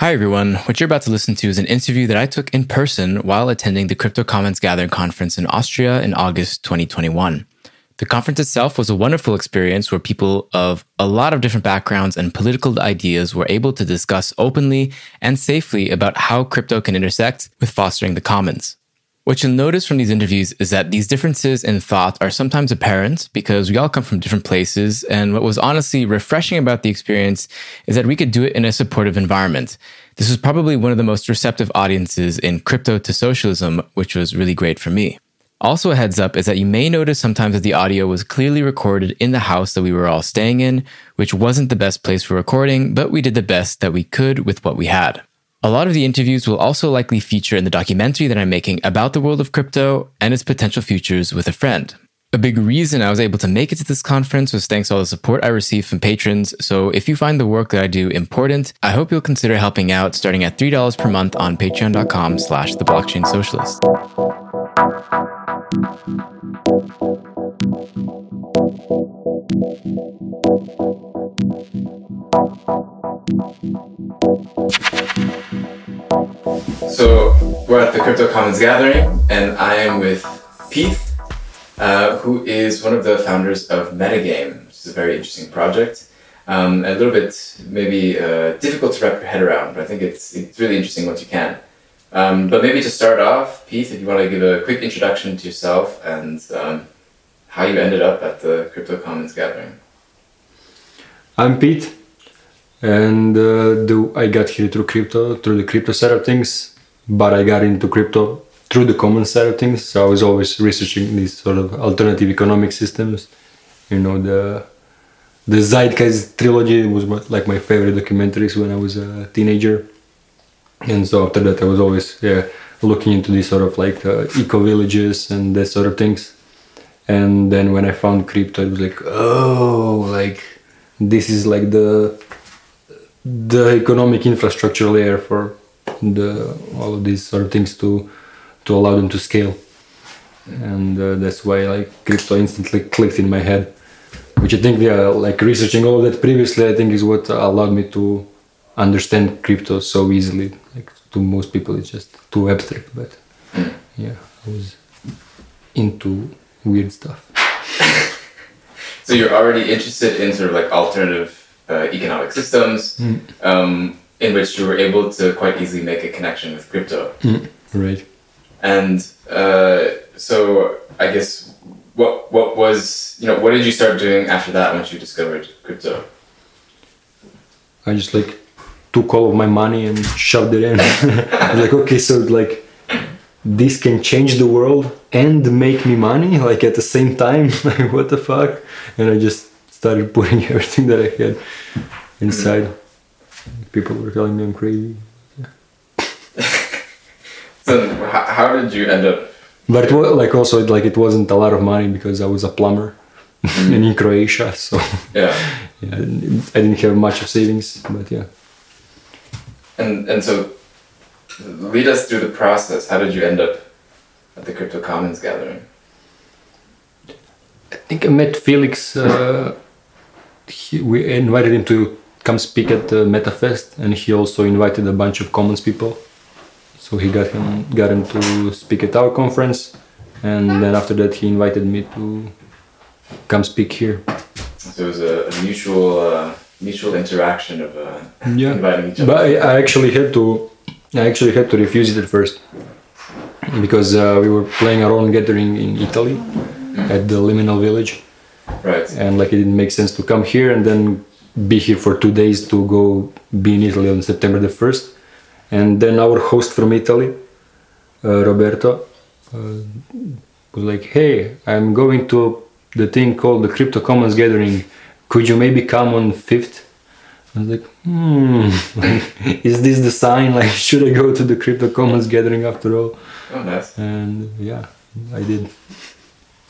Hi, everyone. What you're about to listen to is an interview that I took in person while attending the Crypto Commons Gathering Conference in Austria in August 2021. The conference itself was a wonderful experience where people of a lot of different backgrounds and political ideas were able to discuss openly and safely about how crypto can intersect with fostering the commons. What you'll notice from these interviews is that these differences in thought are sometimes apparent because we all come from different places. And what was honestly refreshing about the experience is that we could do it in a supportive environment. This was probably one of the most receptive audiences in crypto to socialism, which was really great for me. Also, a heads up is that you may notice sometimes that the audio was clearly recorded in the house that we were all staying in, which wasn't the best place for recording, but we did the best that we could with what we had. A lot of the interviews will also likely feature in the documentary that I'm making about the world of crypto and its potential futures with a friend. A big reason I was able to make it to this conference was thanks to all the support I received from patrons. So if you find the work that I do important, I hope you'll consider helping out starting at $3 per month on patreon.com slash the blockchain socialist. So we're at the Crypto Commons Gathering, and I am with Peth, uh, who is one of the founders of Metagame, which is a very interesting project. Um, a little bit maybe uh, difficult to wrap your head around, but I think it's, it's really interesting once you can. Um, but maybe to start off, Peth, if you want to give a quick introduction to yourself and um, how you ended up at the Crypto Commons Gathering. I'm Peth, and uh, the, I got here through crypto, through the crypto side of things, but I got into crypto through the common side of things. So I was always researching these sort of alternative economic systems. You know, the the Zeitgeist trilogy was my, like my favorite documentaries when I was a teenager, and so after that I was always yeah looking into these sort of like uh, eco villages and that sort of things. And then when I found crypto, it was like oh like this is like the the economic infrastructure layer for the all of these sort of things to to allow them to scale. And uh, that's why like crypto instantly clicked in my head which i think yeah like researching all of that previously i think is what allowed me to understand crypto so easily. Like to most people it's just too abstract but yeah i was into weird stuff. So you're already interested in sort of like alternative uh, economic systems Mm. um, in which you were able to quite easily make a connection with crypto. right And uh, so I guess what what was you know what did you start doing after that once you discovered crypto? I just like took all of my money and shoved it in. Like, okay, so like this can change the world and make me money like at the same time. Like what the fuck? And I just started putting everything that I had inside. People were telling me I'm crazy. So how, how did you end up? But it was like also like it wasn't a lot of money because I was a plumber and in Croatia, so Yeah, yeah, I didn't I didn't have much of savings. But yeah. and and so lead us through the process. How did you end up at the Crypto Commons gathering? I think I met Felix. Uh, he, we invited him to come speak at the MetaFest, and he also invited a bunch of Commons people. So he got him got him to speak at our conference, and then after that he invited me to come speak here. So it was a, a mutual uh, mutual interaction of uh, Yeah, inviting each but other. I, I actually had to I actually had to refuse it at first because uh, we were playing our own gathering in Italy at the Liminal Village. Right. and like it didn't make sense to come here and then be here for two days to go be in Italy on September the 1st. And then our host from Italy, uh, Roberto, uh, was like, Hey, I'm going to the thing called the Crypto Commons Gathering. Could you maybe come on 5th? I was like, hmm, like, is this the sign? Like, should I go to the Crypto Commons Gathering after all? Oh, nice. And yeah, I did.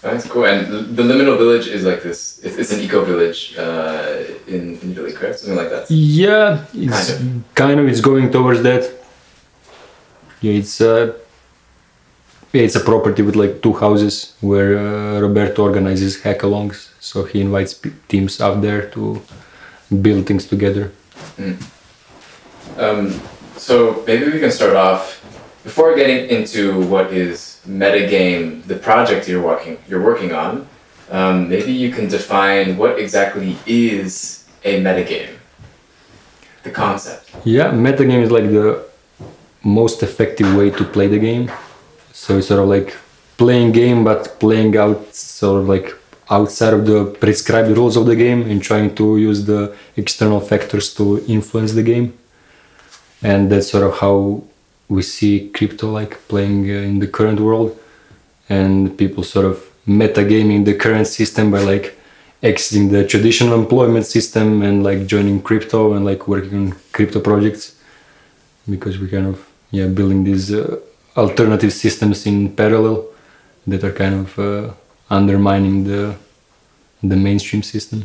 That's cool. And the Liminal Village is like this. It's, it's an eco village uh, in, in Italy, correct? Something like that. Yeah, it's Kind kind of, it's going towards that. Yeah, it's uh, yeah, it's a property with like two houses where uh, Roberto organizes hackalongs. So he invites p- teams out there to build things together. Um, So maybe we can start off before getting into what is metagame, the project you're working you're working on. Um, maybe you can define what exactly is a metagame. The concept. Yeah, metagame is like the most effective way to play the game. So it's sort of like playing game, but playing out sort of like outside of the prescribed rules of the game and trying to use the external factors to influence the game. And that's sort of how we see crypto like playing uh, in the current world. And people sort of metagaming the current system by like exiting the traditional employment system and like joining crypto and like working on crypto projects because we kind of yeah building these uh, alternative systems in parallel that are kind of uh, undermining the the mainstream system.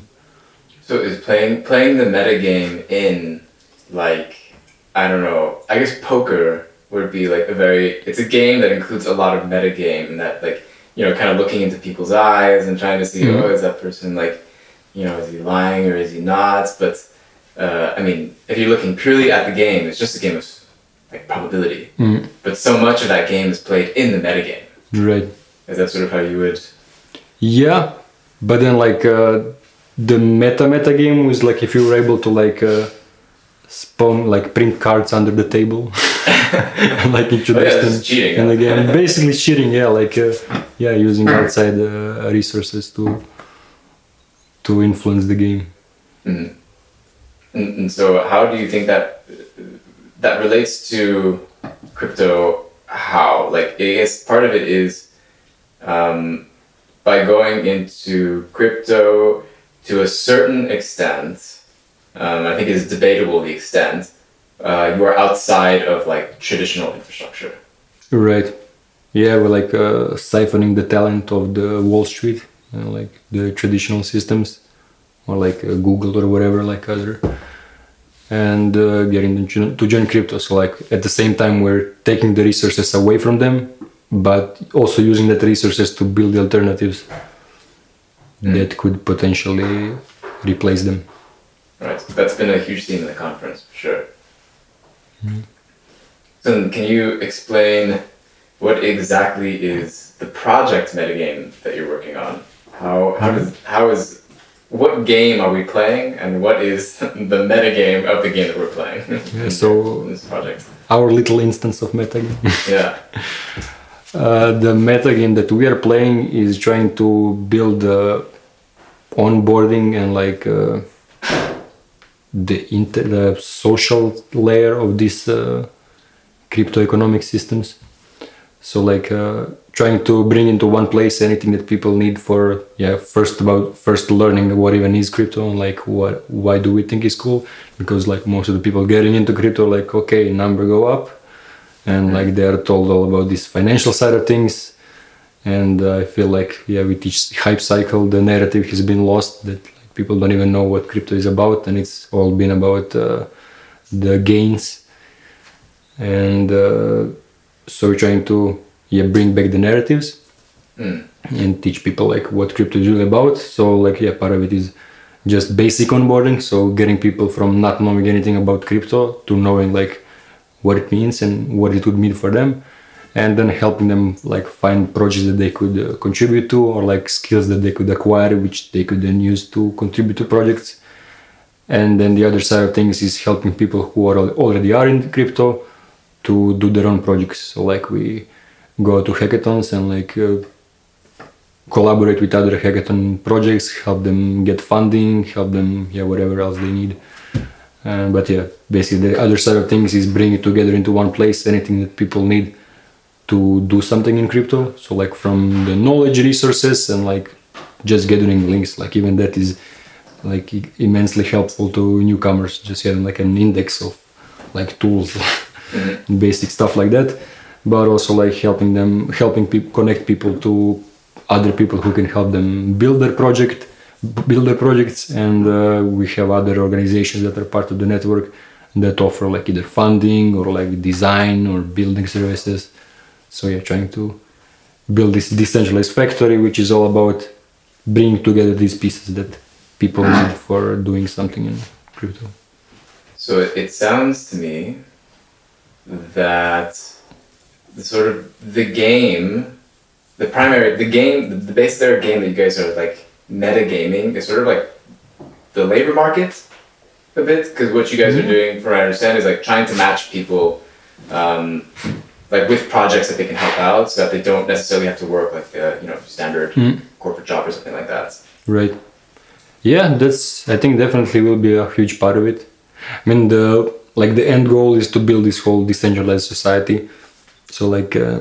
So is playing playing the meta game in like I don't know. I guess poker would be like a very. It's a game that includes a lot of meta game and that like you know kind of looking into people's eyes and trying to see Mhm. oh is that person like you know is he lying or is he not? But uh, I mean if you're looking purely at the game, it's just a game of like probability. Mm, But so much of that game is played in the meta game. right. Is that sort of how you would? Yeah, but then like uh, the meta meta game was like if you were able to like uh, spawn like print cards under the table, and, like Oh, yeah, introduce them cheating. in the game. Basically cheating, yeah, like uh, yeah, using outside uh, resources to to influence the game. Mhm. And, and so, how do you think that that relates to crypto? How like I guess part of it is um, by going into crypto to a certain extent. Um, I think it's debatable the extent. Uh, you are outside of like traditional infrastructure. Right. Yeah, we're like uh, siphoning the talent of the Wall Street, you know, like the traditional systems, or like uh, Google or whatever, like other, and uh, getting them to to join crypto. So like at the same time, we're taking the resources away from them, but also using that resources to build the alternatives that could potentially replace them. Right. That's been a huge theme in the conference, sure. So, can you explain what exactly is the project metagame that you're working on? How how does how is what game are we playing, and what is the metagame of the game that we're playing? Yeah, so- this project, Our little instance of metagame. yeah. Uh, the meta game that we are playing is trying to build the onboarding and like uh, the the social layer of these uh, crypto economic systems. So like uh, trying to bring into one place anything that people need for yeah first about first learning what even is crypto and like what why do we think is cool? Because like most of the people getting into crypto like okay number go up. And like they are told all about this financial side of things. And uh, i feel like yeah with each hype cycle. The narrative has been lost that people don't even know what crypto is about and it's all been about uh, the gains. And uh, so we're trying to yeah bring back the narratives Mm. and teach people like what crypto is really about. So like yeah part of it is just basic onboarding. So getting people from not knowing anything about crypto to knowing like what it means and what it would mean for them and then helping them like find projects that they could uh, contribute to or like skills that they could acquire which they could then use to contribute to projects. And then the other side of things is helping people who are already are in crypto to do their own projects. So like we go to hackathons and like uh, collaborate with other hackathon projects help them get funding help them yeah whatever else they need. Uh, but yeah basically the other side of things is bring it together into one place anything that people need to do something in crypto. So like from the knowledge resources and like just gathering links. Like even that is like immensely helpful to newcomers just having like an index of like tools basic stuff like that. But also like helping them helping people connect people to other people who can help them build their project build their projects. And uh, we have other organizations that are part of the network that offer like either funding or like design or building services so yeah trying to build this decentralized factory which is all about bringing together these pieces that people need for doing something in crypto So it, sounds to me that the sort of the game, the primary, the game, the, the base layer game that you guys are like meta gaming is sort of like the labor market a bit because what you guys are doing, from what I understand, is like trying to match people. Um, like with projects that they can help out so that they don't necessarily have to work like the you know standard Mm. corporate job or something like that Right. Yeah, that's. I think definitely will be a huge part of it. I mean, the like the end goal is to build this whole decentralized society. So like uh,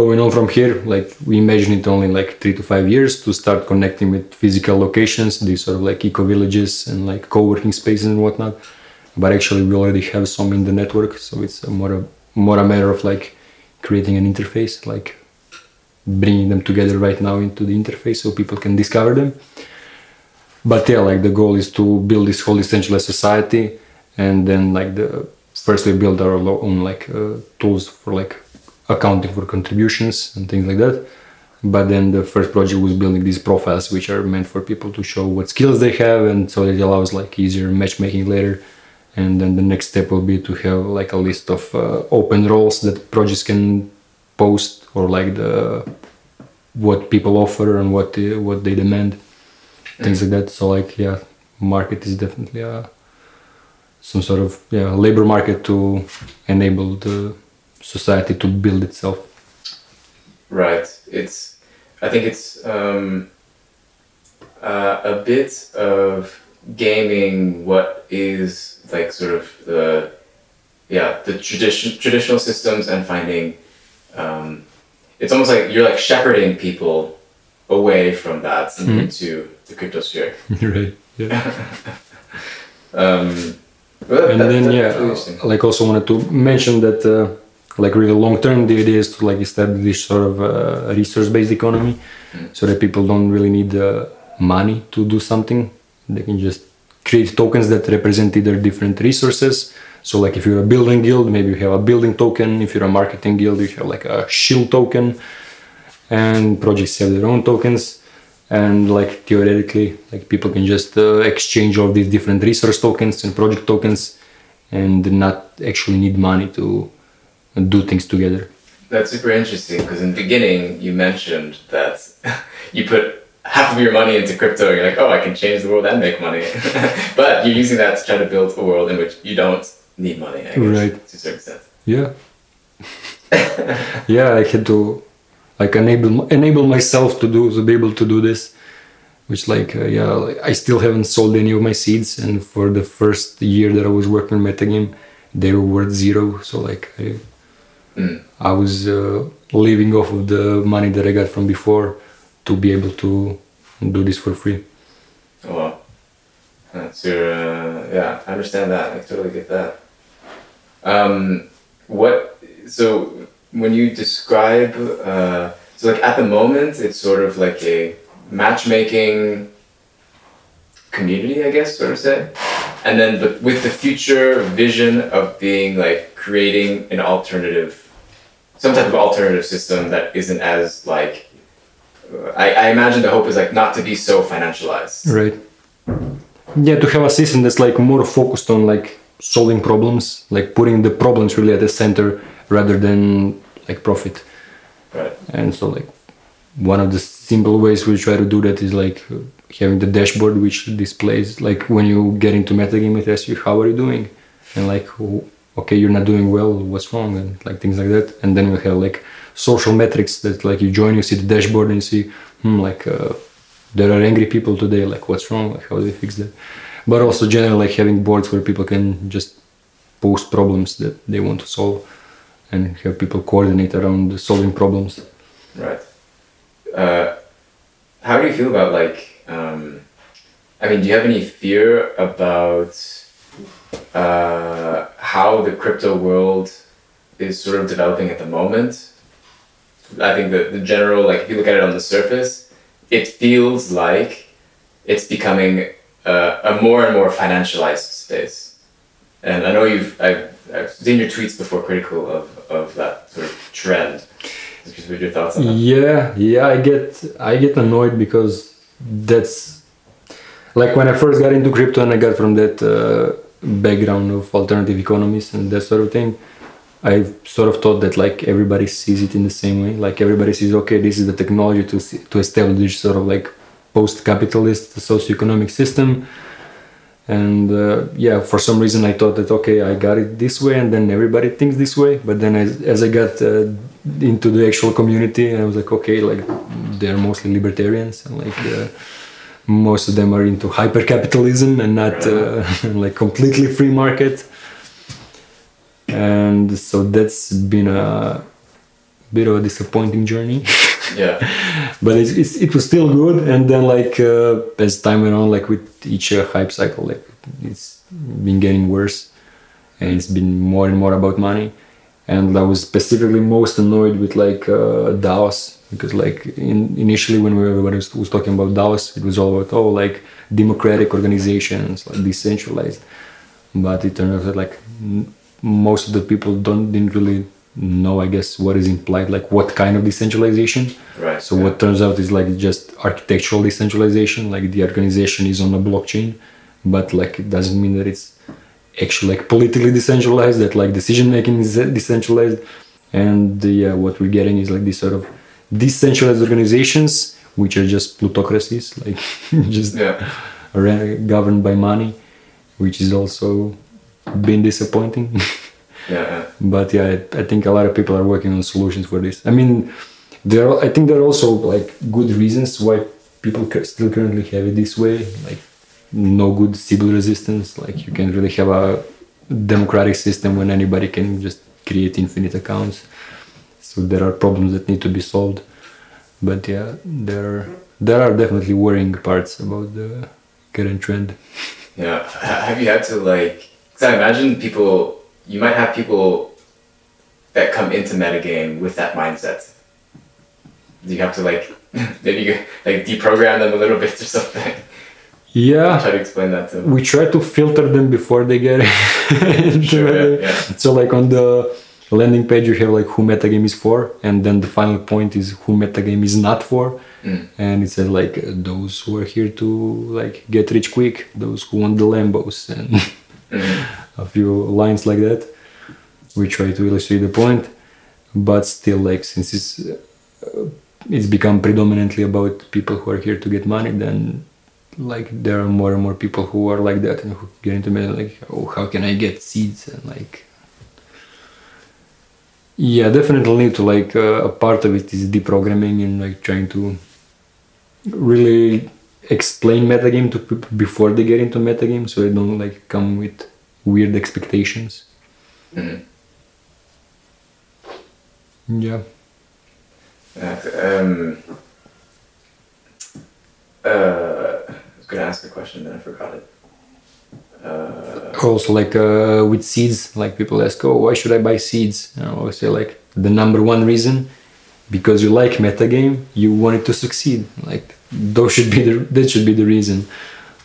going on from here, like we imagine it only like three to five years to start connecting with physical locations, these sort of like eco villages and like co-working spaces and whatnot. But actually, we already have some in the network, so it's more a, more a matter of like creating an interface, like bringing them together right now into the interface so people can discover them. But yeah like the goal is to build this whole decentralized society and then like the firstly build our own like uh, tools for like accounting for contributions and things like that. But then the first project was building these profiles which are meant for people to show what skills they have and so it allows like easier matchmaking later and then the next step will be to have like a list of uh, open roles that projects can post or like the what people offer and what they, what they demand. Things like that. So like yeah market is definitely a some sort of yeah labor market to enable the society to build itself. Right. It's i think it's um, uh, a bit of gaming what is like sort of the yeah the tradition traditional systems and finding um, it's almost like you're like shepherding people away from that Mhm. into the crypto sphere. Right yeah. Um, well, and that- then yeah really like also wanted to mention that uh, like really long term the idea is to like establish sort of a resource based economy so that people don't really need uh, money to do something they can just create tokens that represent either different resources. So like if you're a building guild maybe you have a building token. If you're a marketing guild you have like a shield token. And projects have their own tokens. And like theoretically like people can just uh, exchange all these different resource tokens and project tokens and not actually need money to do things together. That's super interesting because in the beginning you mentioned that you put half of your money into crypto. You're like, oh, I can change the world and make money. but you're using that to try to build a world in which you don't need money, I guess, Right. to a certain extent. yeah yeah i had to like enable enable myself to do to be able to do this which like uh, yeah like, i still haven't sold any of my seeds and for the first year that i was working on metagame they were worth zero so like i Mm. I was uh, living off of the money that I got from before to be able to do this for free. Oh, wow. That's your, uh, yeah, I understand that. I totally get that. Um, what, so when you describe, uh, so like at the moment, it's sort of like a matchmaking community, I guess, sort of say. And then, but with the future vision of being like creating an alternative, some type of alternative system that isn't as like, I, I imagine the hope is like not to be so financialized. Right. Yeah, to have a system that's like more focused on like solving problems, like putting the problems really at the center rather than like profit. Right. And so like one of the simple ways we try to do that is like having the dashboard which displays like when you get into metagame it asks you how are you doing and like okay you're not doing well what's wrong and like things like that and then we have like social metrics that like you join you see the dashboard and you see hmm like uh, there are angry people today like what's wrong like how do we fix that but also generally like having boards where people can just post problems that they want to solve and have people coordinate around solving problems Right. Uh, how do you feel about like? Um, I mean, do you have any fear about uh, how the crypto world is sort of developing at the moment? I think that the general, like, if you look at it on the surface, it feels like it's becoming a more and more financialized space. And I know you've I've, I've seen your tweets before critical of, of that sort of trend. Just what your thoughts on that? Yeah, yeah, I get I get annoyed because that's like when I first got into crypto and I got from that uh, background of alternative economies and that sort of thing. I sort of thought that like everybody sees it in the same way. Like everybody sees, okay, this is the technology to to establish sort of like post-capitalist socioeconomic system. And uh, yeah, for some reason I thought that okay, I got it this way, and then everybody thinks this way. But then as, as I got uh, into the actual community, I was like, okay, like they're mostly libertarians, and like uh, most of them are into hyper capitalism and not uh, like completely free market and so that's been a bit of a disappointing journey. Yeah. But it's, it's, it was still good. And then like uh, as time went on like with each uh, hype cycle like it's been getting worse. And it's been more and more about money. And i was specifically most annoyed with like uh, DAOs because like in, initially when everybody was, was talking about DAOs it was all about oh like democratic organizations like decentralized. But it turned out that like most of the people don't didn't really know i guess what is implied like what kind of decentralization right so yeah. what turns out is like just architectural decentralization like the organization is on a blockchain but like it doesn't mean that it's actually like politically decentralized that like decision making is decentralized and yeah what we're getting is like this sort of decentralized organizations which are just plutocracies like just yeah. governed by money which is also been disappointing. yeah, But yeah, I, I, think a lot of people are working on solutions for this. I mean, there are, I think there are also like good reasons why people still currently have it this way. Like no good Sybil resistance. Like you can really have a democratic system when anybody can just create infinite accounts. So there are problems that need to be solved. But yeah, there are, there are definitely worrying parts about the current trend. Yeah. Have you had to like so I imagine people, you might have people that come into metagame with that mindset. You have to like, maybe like deprogram them a little bit or something. Yeah. Try to explain that to them. We try to filter them before they get it. sure, yeah, yeah. So like on the landing page you have like who metagame is for and then the final point is who metagame is not for. Mm. And it says like those who are here to like get rich quick, those who want the Lambos and. a few lines like that. We try to illustrate the point, but still, like since it's uh, it's become predominantly about people who are here to get money, then like there are more and more people who are like that and who get into me like, oh, how can I get seeds and like. Yeah, definitely need to like uh, a part of it is deprogramming and like trying to really explain metagame to people before they get into metagame so they don't like come with weird expectations? Mm-hmm. yeah. Um, uh, I was gonna ask a question then I forgot it. Uh, also like uh, with seeds like people ask oh why should I buy seeds? And I always say like the number one reason because you like metagame you want it to succeed like those should be the that should be the reason.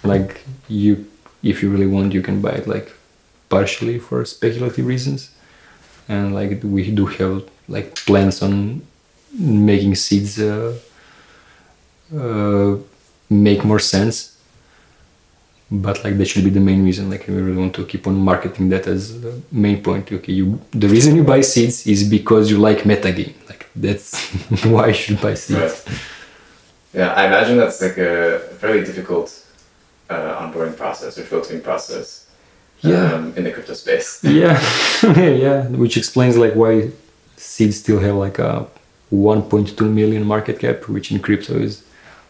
Like you if you really want you can buy it like partially for speculative reasons. And like we do have like plans on making seeds uh, uh, make more sense. But like that should be the main reason. Like we really want to keep on marketing that as the main point. Okay you the reason you buy seeds is because you like metagame like that's why you should buy seeds. Right. Yeah i imagine that's like a fairly difficult uh, onboarding process or filtering process yeah. um, in the crypto space. Yeah. Yeah which explains like why seeds still have like a 1.2 million market cap which in crypto is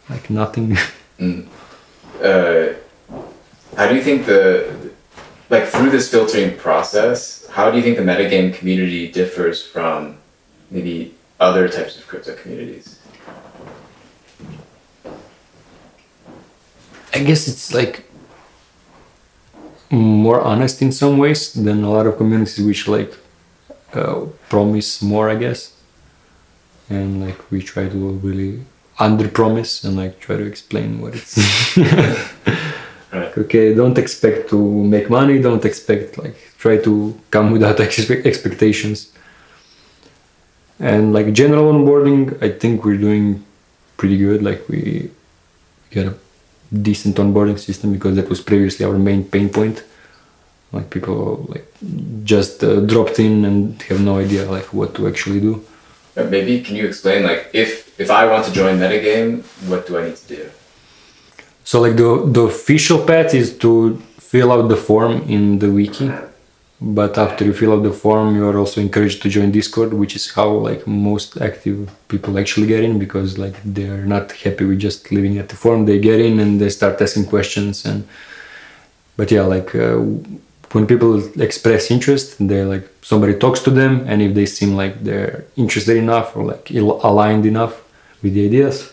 like nothing. Mm. uh, how do you think the like through this filtering process how do you think the metagame community differs from maybe other types of crypto communities i guess it's like more honest in some ways than a lot of communities which like uh, promise more i guess and like we try to really under promise and like try to explain what it's right. okay don't expect to make money don't expect like try to come without expe- expectations and like general onboarding i think we're doing pretty good like we got a decent onboarding system because that was previously our main pain point. Like people like just uh, dropped in and have no idea like what to actually do. Maybe can you explain like if if I want to join metagame, what do I need to do? so like the the official path is to fill out the form in the wiki but after you fill out the form you are also encouraged to join discord which is how like most active people actually get in because like they're not happy with just living at the form. They get in and they start asking questions and but yeah like uh, when people express interest they like somebody talks to them and if they seem like they're interested enough or like aligned enough with the ideas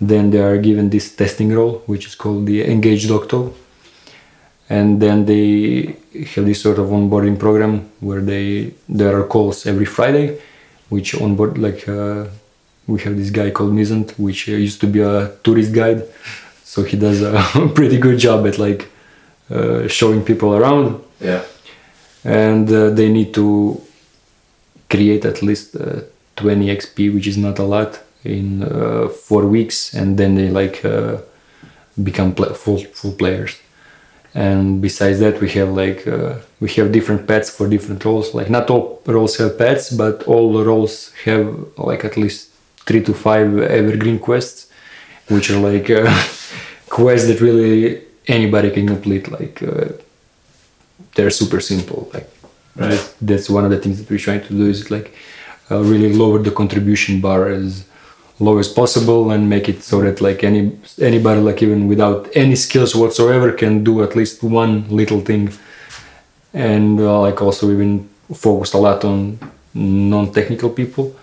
then they are given this testing role which is called the engaged doctor and then they have this sort of onboarding program where they there are calls every friday which onboard like uh, we have this guy called Mizant, which uh, used to be a tourist guide. So he does a pretty good job at like uh, showing people around. Yeah. and uh, they need to create at least uh, 20 xp which is not a lot in uh, four weeks. And then they like uh, become pla full full players and besides that we have like uh, we have different pets for different roles. Like not all roles have pets but all the roles have like at least three to five evergreen quests which are like uh, quests that really anybody can complete. Like uh, they're super simple. Like Right. that's, one of the things that we're trying to do is like uh, really lower the contribution bar as low as possible and make it so that like any anybody like even without any skills whatsoever can do at least one little thing. And uh, like also we've been focused a lot on non-technical people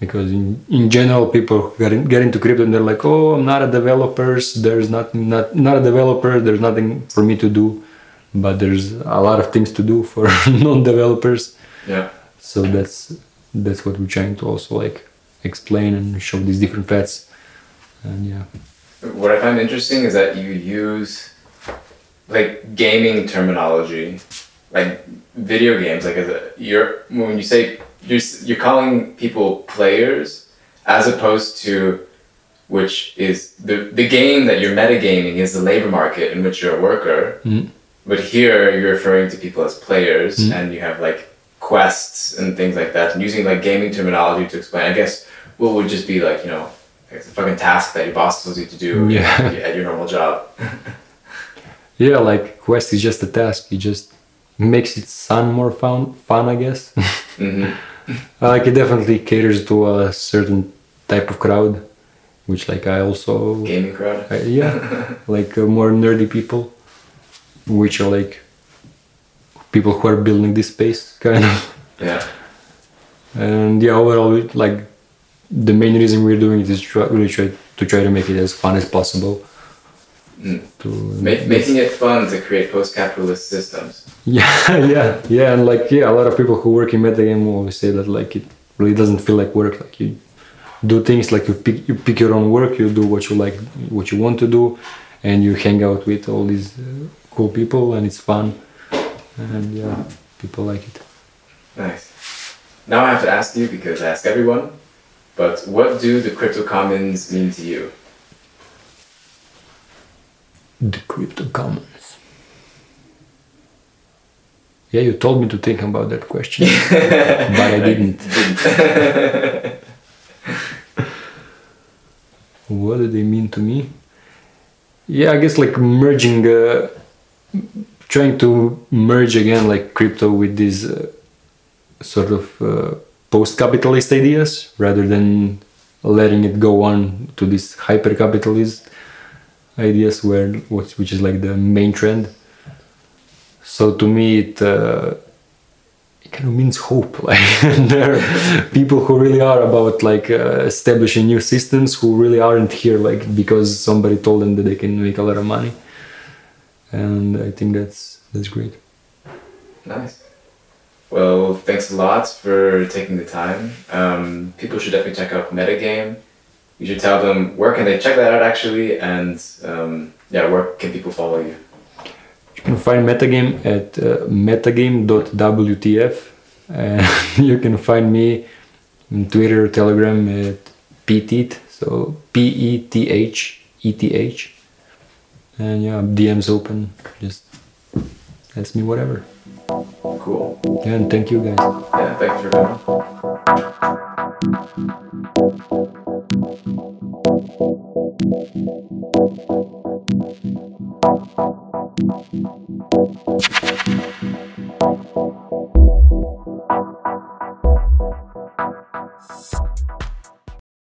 because in, in general people get, in, get into crypto and they're like oh i'm not a developer there's nothing not not a developer. There's nothing for me to do. But there's a lot of things to do for non-developers. Yeah. so that's that's what we're trying to also like explain and show these different paths and yeah What I find interesting is that you use like gaming terminology, like video games. Like as a, you're when you say you're you're calling people players as opposed to which is the the game that you're metagaming is the labor market in which you're a worker. Mhm. But here you're referring to people as players, Mhm. and you have like quests and things like that, and using like gaming terminology to explain. I guess what would just be like you know it's a fucking task that your boss tells you to do Yeah. at your normal job. yeah like quest is just a task it just makes it sound more fun fun i guess hmm like it definitely caters to a certain type of crowd which like i also Gaming crowd. Uh, yeah, like uh, more nerdy people, which are like people who are building this space, kind of. Yeah. And yeah, overall, like the main reason we're doing it is try, really try to try to make it as fun as possible. Mm. To Ma- making it fun to create post-capitalist systems. yeah, yeah, yeah, and like yeah, a lot of people who work in metagame will always say that like it really doesn't feel like work. Like you do things like you pick you pick your own work, you do what you like, what you want to do, and you hang out with all these uh, cool people, and it's fun, and yeah, people like it. Nice. Now I have to ask you because I ask everyone, but what do the crypto commons mean to you? The crypto commons. Yeah, you told me to think about that question, but I didn't. what do they mean to me? Yeah, I guess like merging, uh, trying to merge again like crypto with this uh, sort of uh, post-capitalist ideas rather than letting it go on to this hyper-capitalist ideas where which is like the main trend. So to me, it uh, it kind of means hope. Like there are people who really are about like uh, establishing new systems who really aren't here like because somebody told them that they can make a lot of money, and I think that's that's great. Nice. Well, thanks a lot for taking the time. Um, people should definitely check out Metagame. You should tell them where can they check that out actually, and um, yeah, where can people follow you? You can find Metagame at uh, metagame.wtf, and you can find me on Twitter, Telegram at petheth, so P E T H E T H, and yeah, DM's open. Just ask me whatever. Cool. Yeah, and thank you guys. Yeah, thanks for coming.